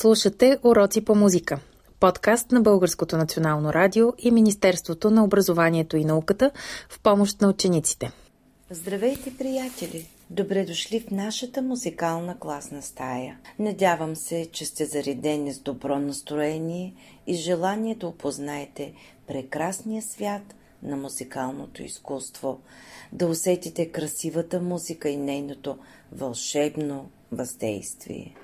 Слушате Уроци по музика. Подкаст на Българското национално радио и Министерството на образованието и науката в помощ на учениците. Здравейте, приятели! Добре дошли в нашата музикална класна стая. Надявам се, че сте заредени с добро настроение и желание да опознаете прекрасния свят на музикалното изкуство, да усетите красивата музика и нейното вълшебно въздействие.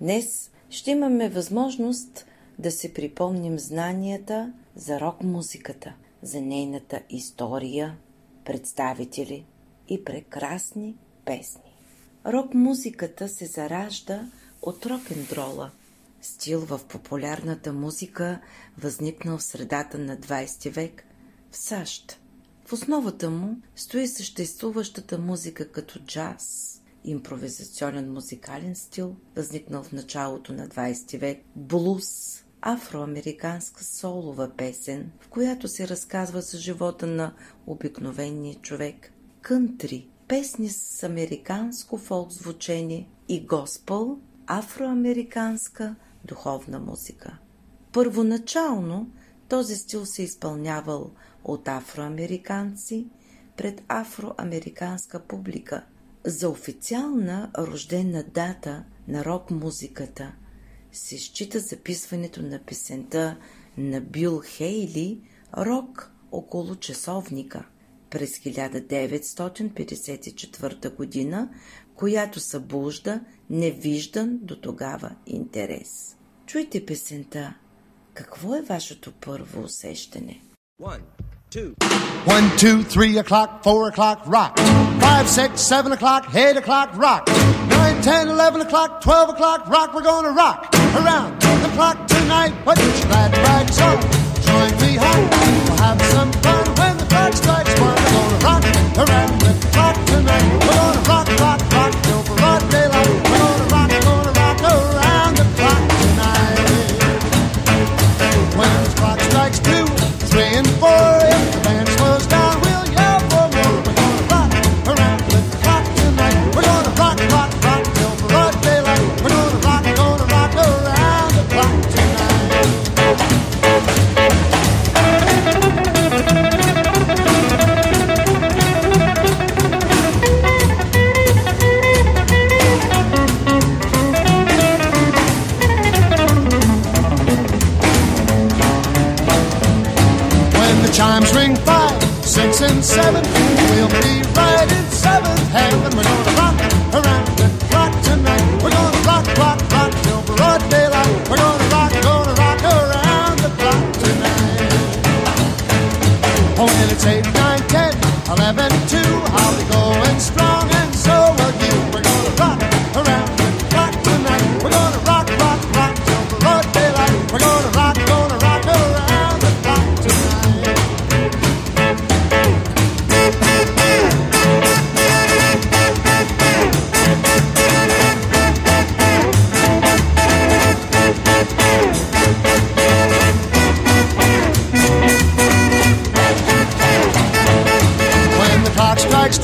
Днес ще имаме възможност да се припомним знанията за рок-музиката, за нейната история, представители и прекрасни песни. Рок-музиката се заражда от рок-н-дрола, стил в популярната музика, възникнал в средата на 20 век в САЩ. В основата му стои съществуващата музика като джаз, импровизационен музикален стил, възникнал в началото на 20 век, блуз, афроамериканска солова песен, в която се разказва за живота на обикновения човек, кънтри, песни с американско фолк звучение и госпъл, афроамериканска духовна музика. Първоначално този стил се изпълнявал от афроамериканци пред афроамериканска публика – за официална рождена дата на рок-музиката се счита записването на песента на Бил Хейли «Рок около часовника» през 1954 година, която събужда невиждан до тогава интерес. Чуйте песента. Какво е вашето първо усещане? One. Two. One, two, three o'clock, four o'clock, rock. Five, six, seven o'clock, eight o'clock, rock. Nine, ten, eleven o'clock, twelve o'clock, rock. We're gonna rock around the clock tonight. But you glad rags on. Join me home. We'll have some fun when the clock strikes one. We're gonna rock around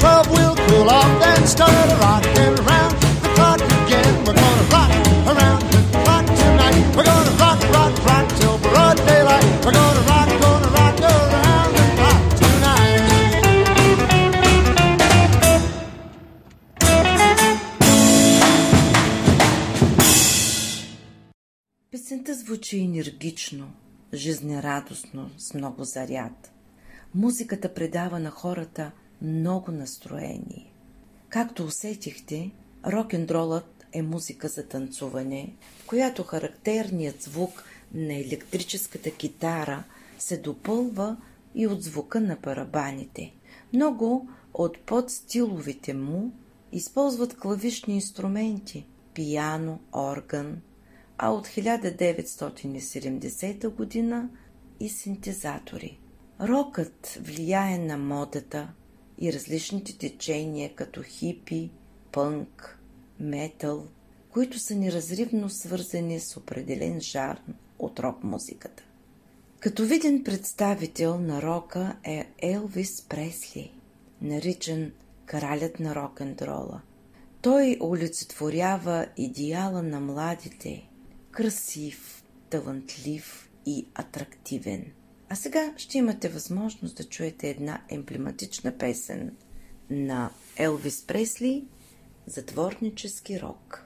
twelve, we'll cool off and start rocking around the clock again. We're gonna rock around the clock tonight. We're gonna rock, rock, rock till broad daylight. We're gonna rock, gonna rock around the clock tonight. Песента звучи енергично, жизнерадостно, с много заряд. Музиката предава на хората много настроение. Както усетихте, рок-н-ролът е музика за танцуване, в която характерният звук на електрическата китара се допълва и от звука на барабаните. Много от подстиловите му използват клавишни инструменти – пияно, орган, а от 1970 година и синтезатори. Рокът влияе на модата и различните течения като хипи, пънк, метал, които са неразривно свързани с определен жар от рок-музиката. Като виден представител на рока е Елвис Пресли, наричан кралят на рок-н-дрола. Той олицетворява идеала на младите, красив, талантлив и атрактивен. А сега ще имате възможност да чуете една емблематична песен на Елвис Пресли Затворнически рок.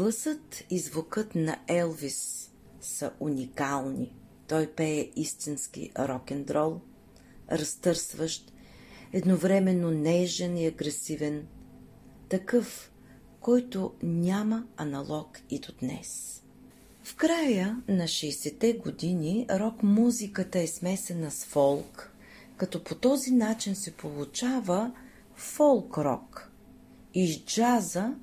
Гласът и звукът на Елвис Са уникални. Той пее истински рок-н-дрол, разтърсващ, едновременно нежен и агресивен, такъв, който няма аналог и до днес. В края на 60-те години рок-музиката е смесена с фолк, като по този начин се получава фолк-рок. И с джаза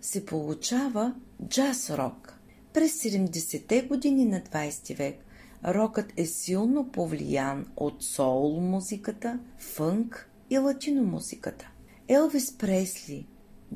се получава джаз-рок. През 70-те години на 20 век рокът е силно повлиян от соул музиката, фънк и латино музиката. Елвис Пресли,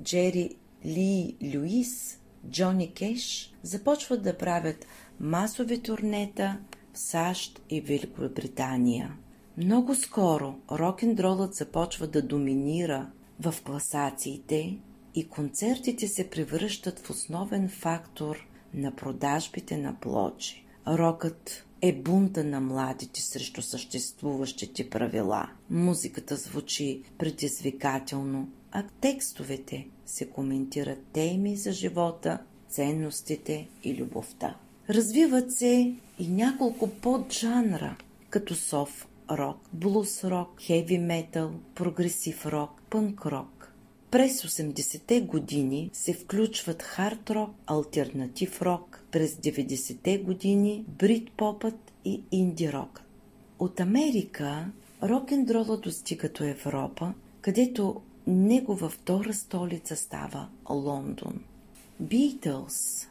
Джери Ли Люис, Джони Кеш започват да правят масови турнета в САЩ и Великобритания. Много скоро рок-н-дролът започва да доминира в класациите и концертите се превръщат в основен фактор на продажбите на плочи. Рокът е бунта на младите срещу съществуващите правила. Музиката звучи предизвикателно, а текстовете се коментират теми за живота, ценностите и любовта. Развиват се и няколко поджанра, като сов рок, блус рок, хеви метал, прогресив рок, пънк рок. През 80-те години се включват хард рок, альтернатив рок, през 90-те години брит попът и инди рок. От Америка рок-н-дрола достига до Европа, където негова втора столица става Лондон. Beatles,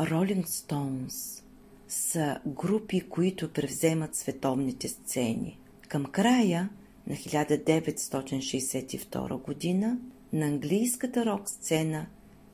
Rolling Stones са групи, които превземат световните сцени. Към края на 1962 година на английската рок сцена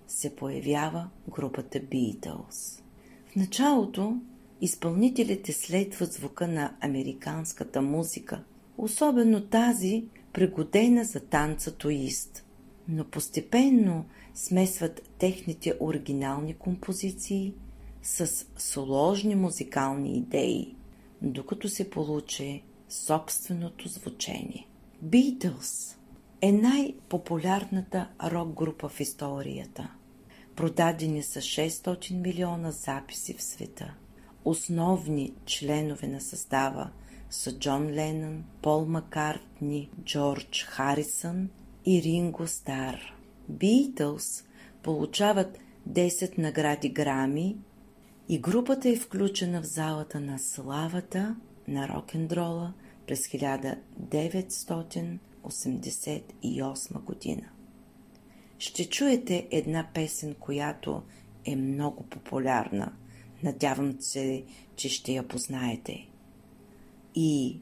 се появява групата Beatles. В началото изпълнителите следват звука на американската музика, особено тази, пригодена за танца туист, но постепенно смесват техните оригинални композиции с сложни музикални идеи, докато се получи собственото звучение. Beatles е най-популярната рок група в историята. Продадени са 600 милиона записи в света. Основни членове на състава са Джон Ленън, Пол Маккартни, Джордж Харисън и Ринго Стар. Beatles получават 10 награди Грами и групата е включена в залата на славата на рок-н-дрола през 1988 година. Ще чуете една песен, която е много популярна. Надявам се, че ще я познаете. И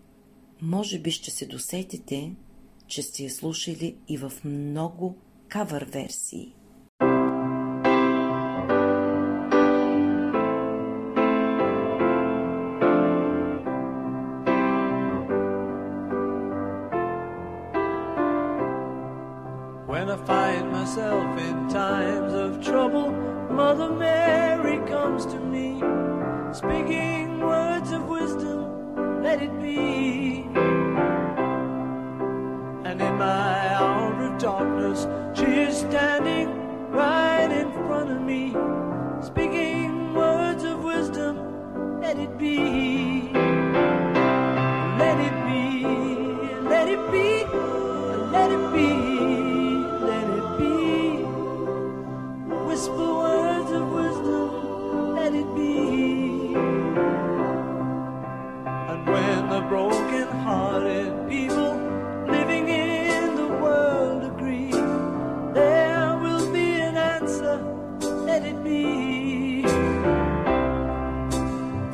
може би ще се досетите, че сте я слушали и в много кавър версии.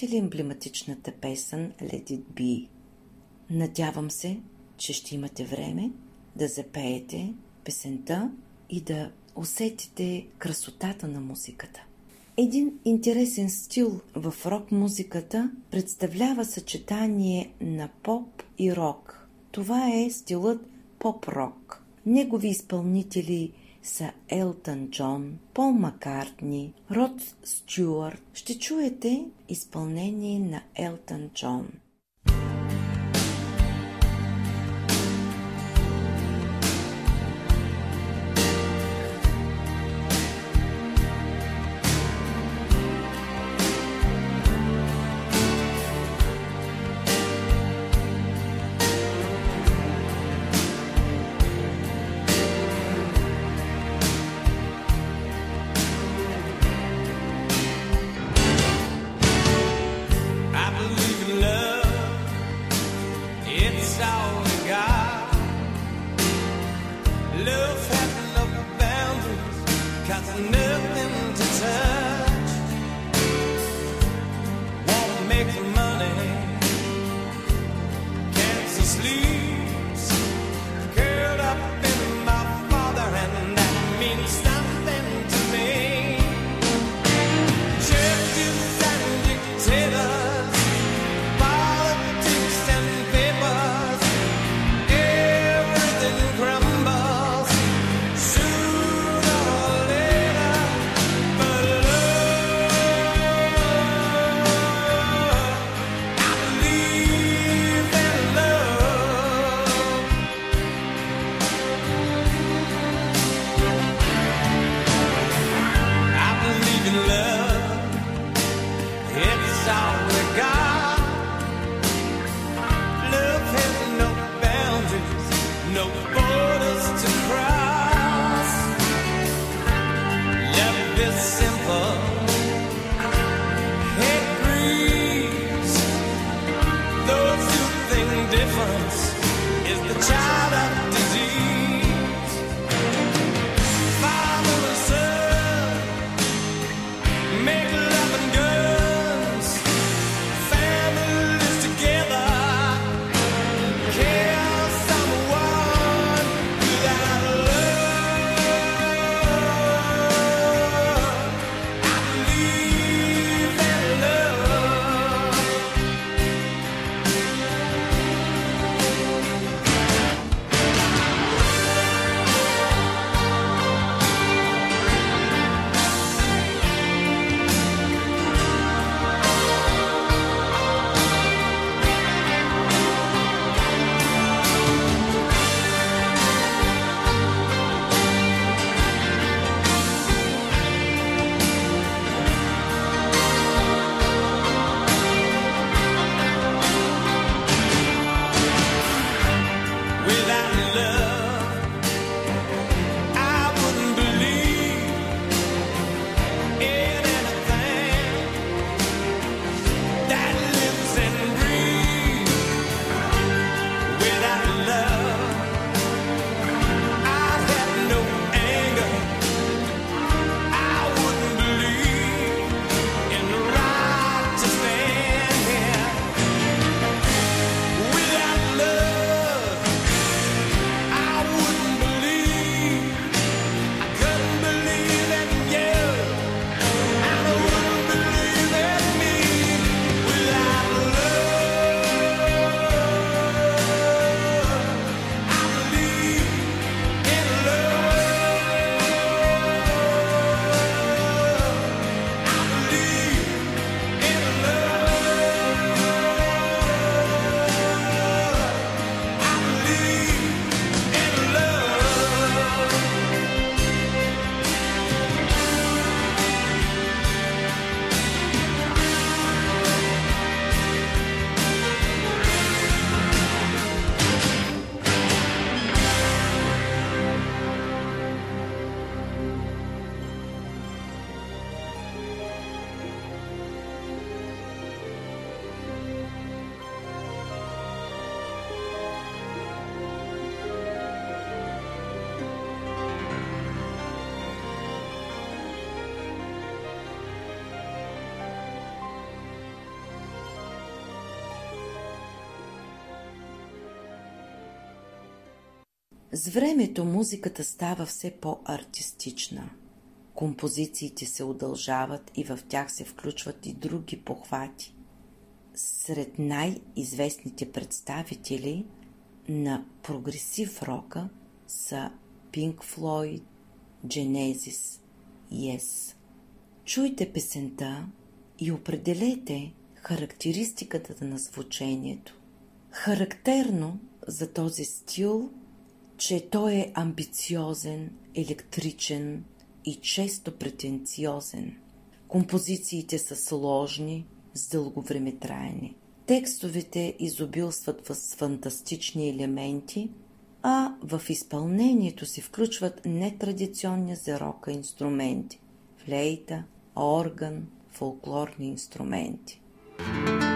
Чухте ли емблематичната песен Let It Be? Надявам се, че ще имате време да запеете песента и да усетите красотата на музиката. Един интересен стил в рок музиката представлява съчетание на поп и рок. Това е стилът поп-рок. Негови изпълнители са Елтън Джон, Пол Маккартни, Род Стюарт. Ще чуете изпълнение на Елтън Джон. С времето музиката става все по-артистична. Композициите се удължават и в тях се включват и други похвати. Сред най-известните представители на прогресив рока са Pink Floyd, Genesis, Yes. Чуйте песента и определете характеристиката на звучението. Характерно за този стил че той е амбициозен, електричен и често претенциозен. Композициите са сложни, с дълго време траяне. Текстовете изобилстват с фантастични елементи, а в изпълнението се включват нетрадиционни за рока инструменти – флейта, орган, фолклорни инструменти. contained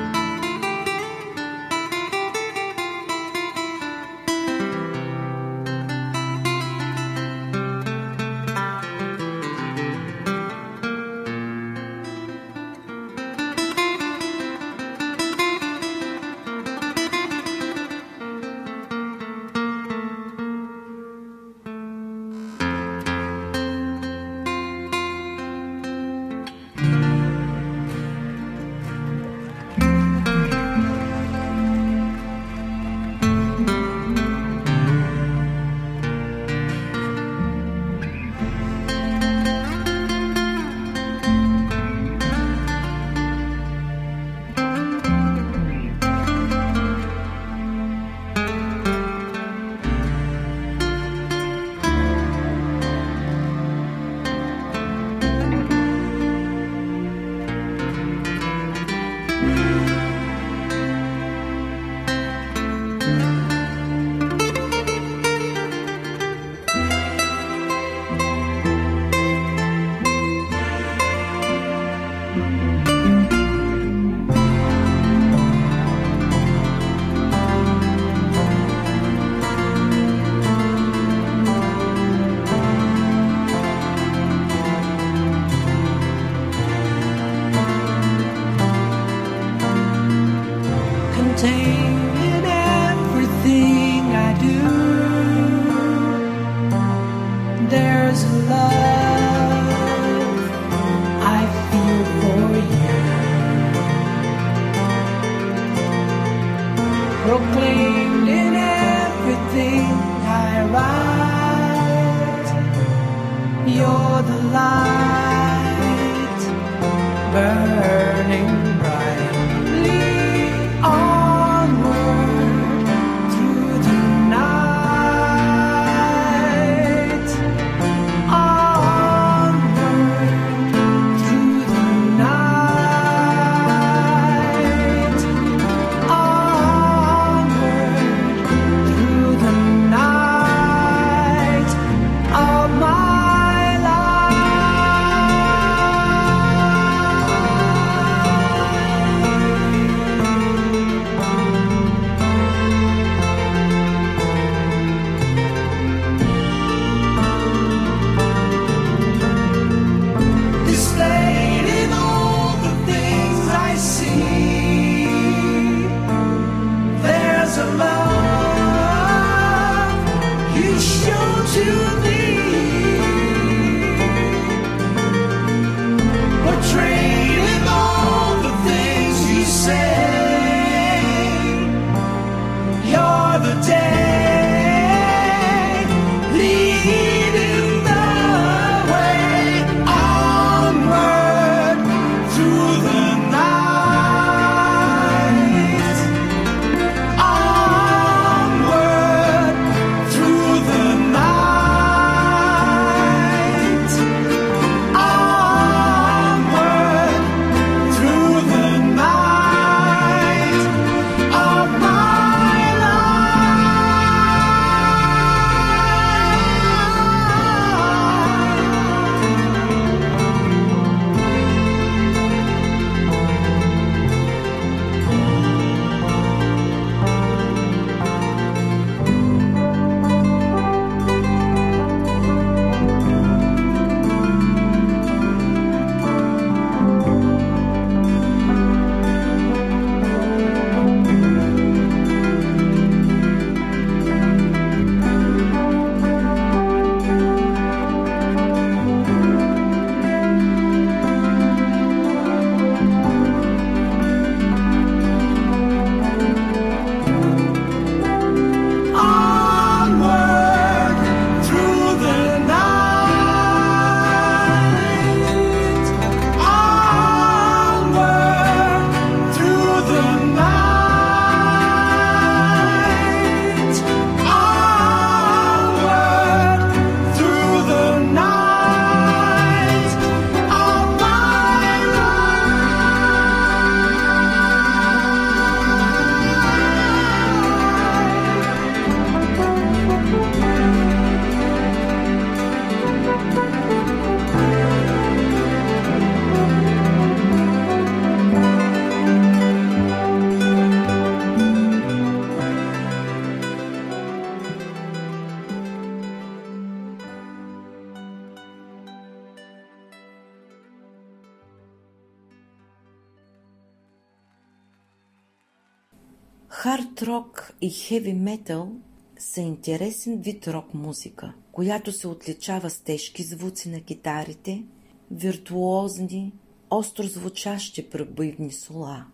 хеви метал са интересен вид рок музика, която се отличава с тежки звуци на китарите, виртуозни, остро звучащи пребивни сола.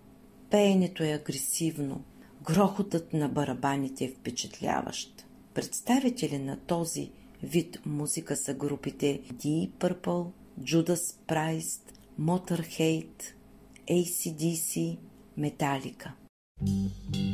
Пеенето е агресивно, грохотът на барабаните е впечатляващ. Представители на този вид музика са групите Deep Purple, Judas Priest, Motorhead, ACDC, Metallica. Sweet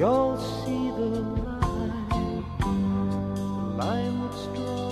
you'll see the line, the line that's drawn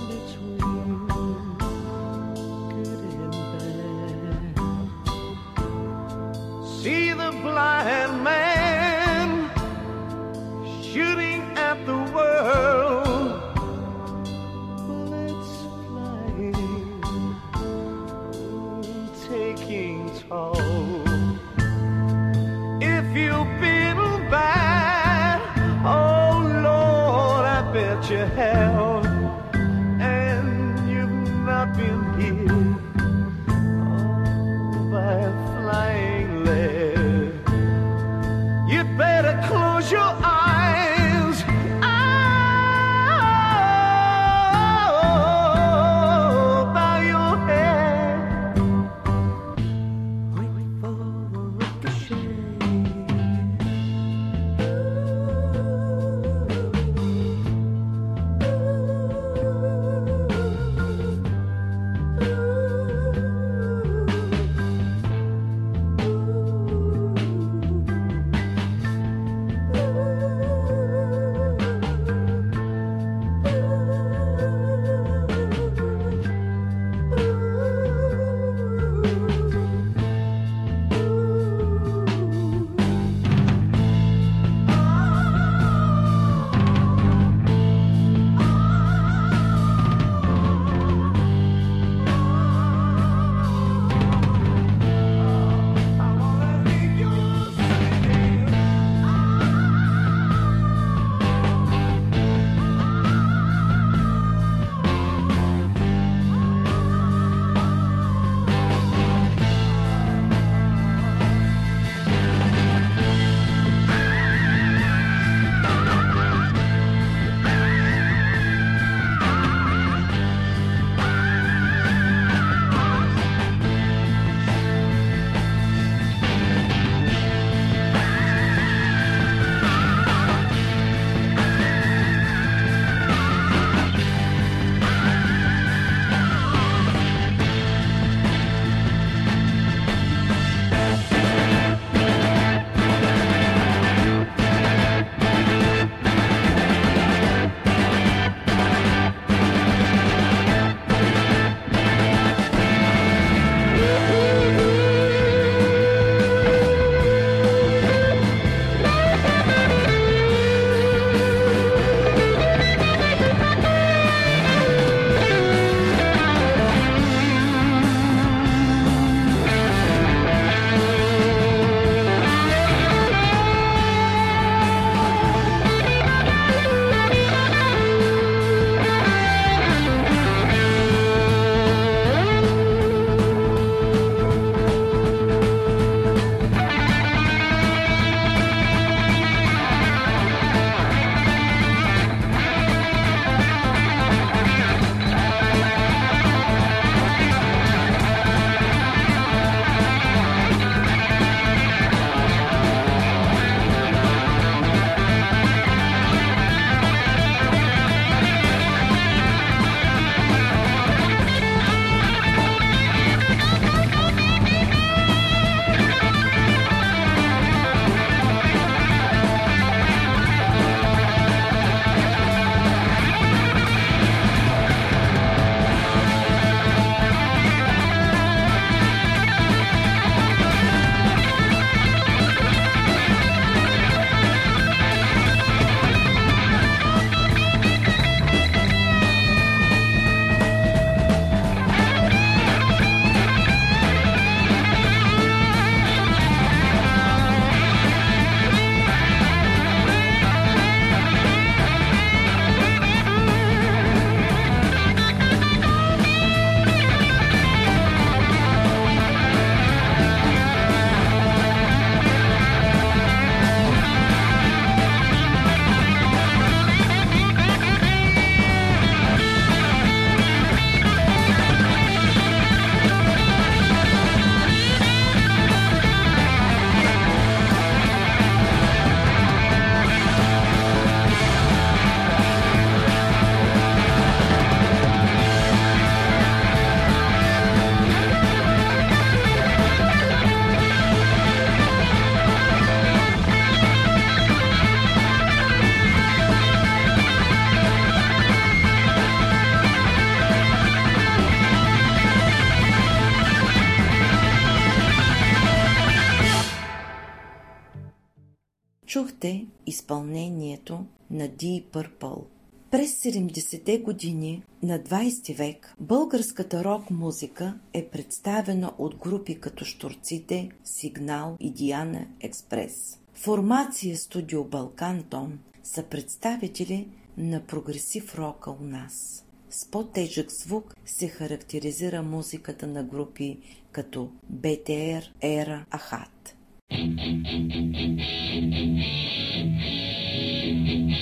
изпълнението на Deep Purple. През 70-те години на 20 век българската рок-музика е представена от групи като Штурците, Сигнал и Диана Експрес. Формация Студио Балкан Тон са представители на прогресив рока у нас. С по-тежък звук се характеризира музиката на групи като БТР, Ера, Ахат. Thank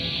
you.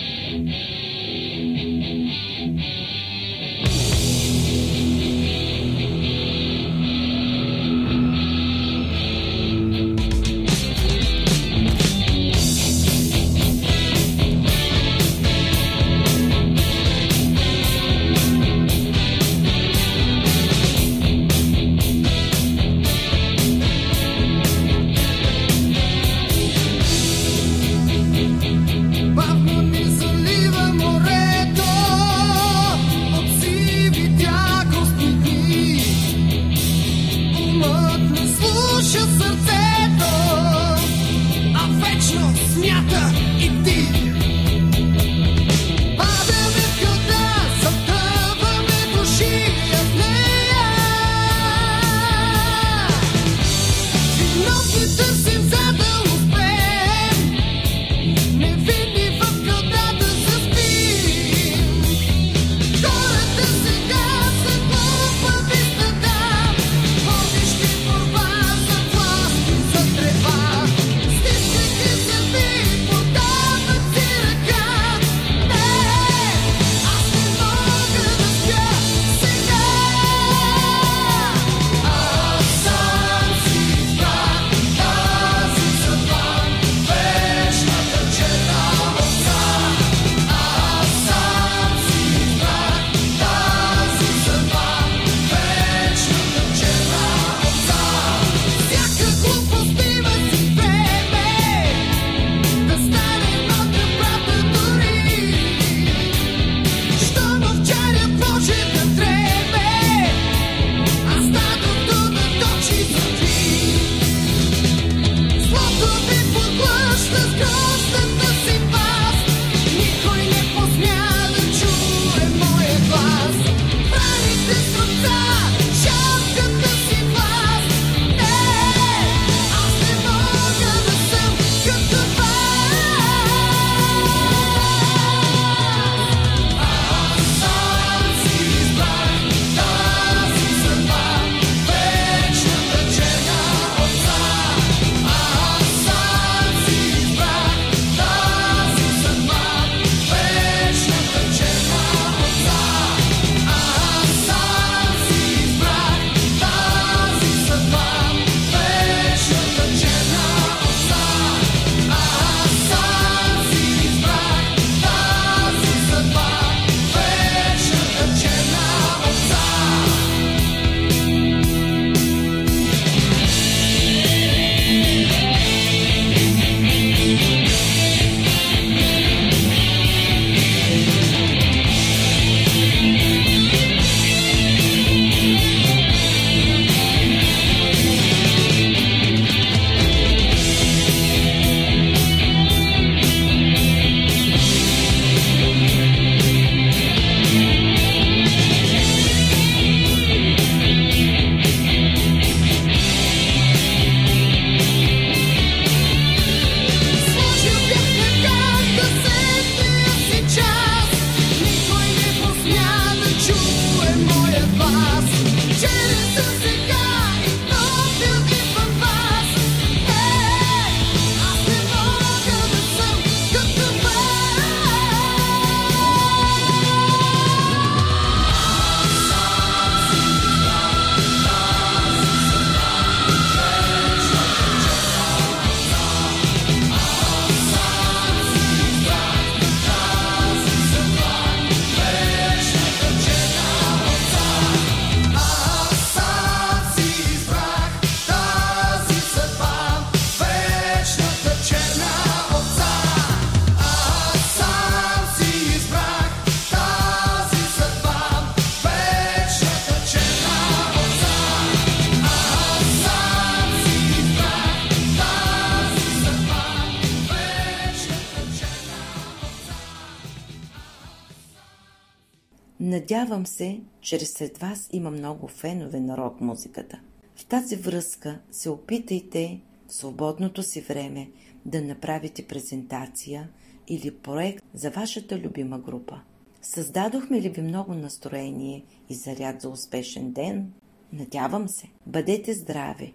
Надявам се, че сред вас има много фенове на рок музиката. В тази връзка се опитайте в свободното си време да направите презентация или проект за вашата любима група. Създадохме ли ви много настроение и заряд за успешен ден? Надявам се. Бъдете здрави!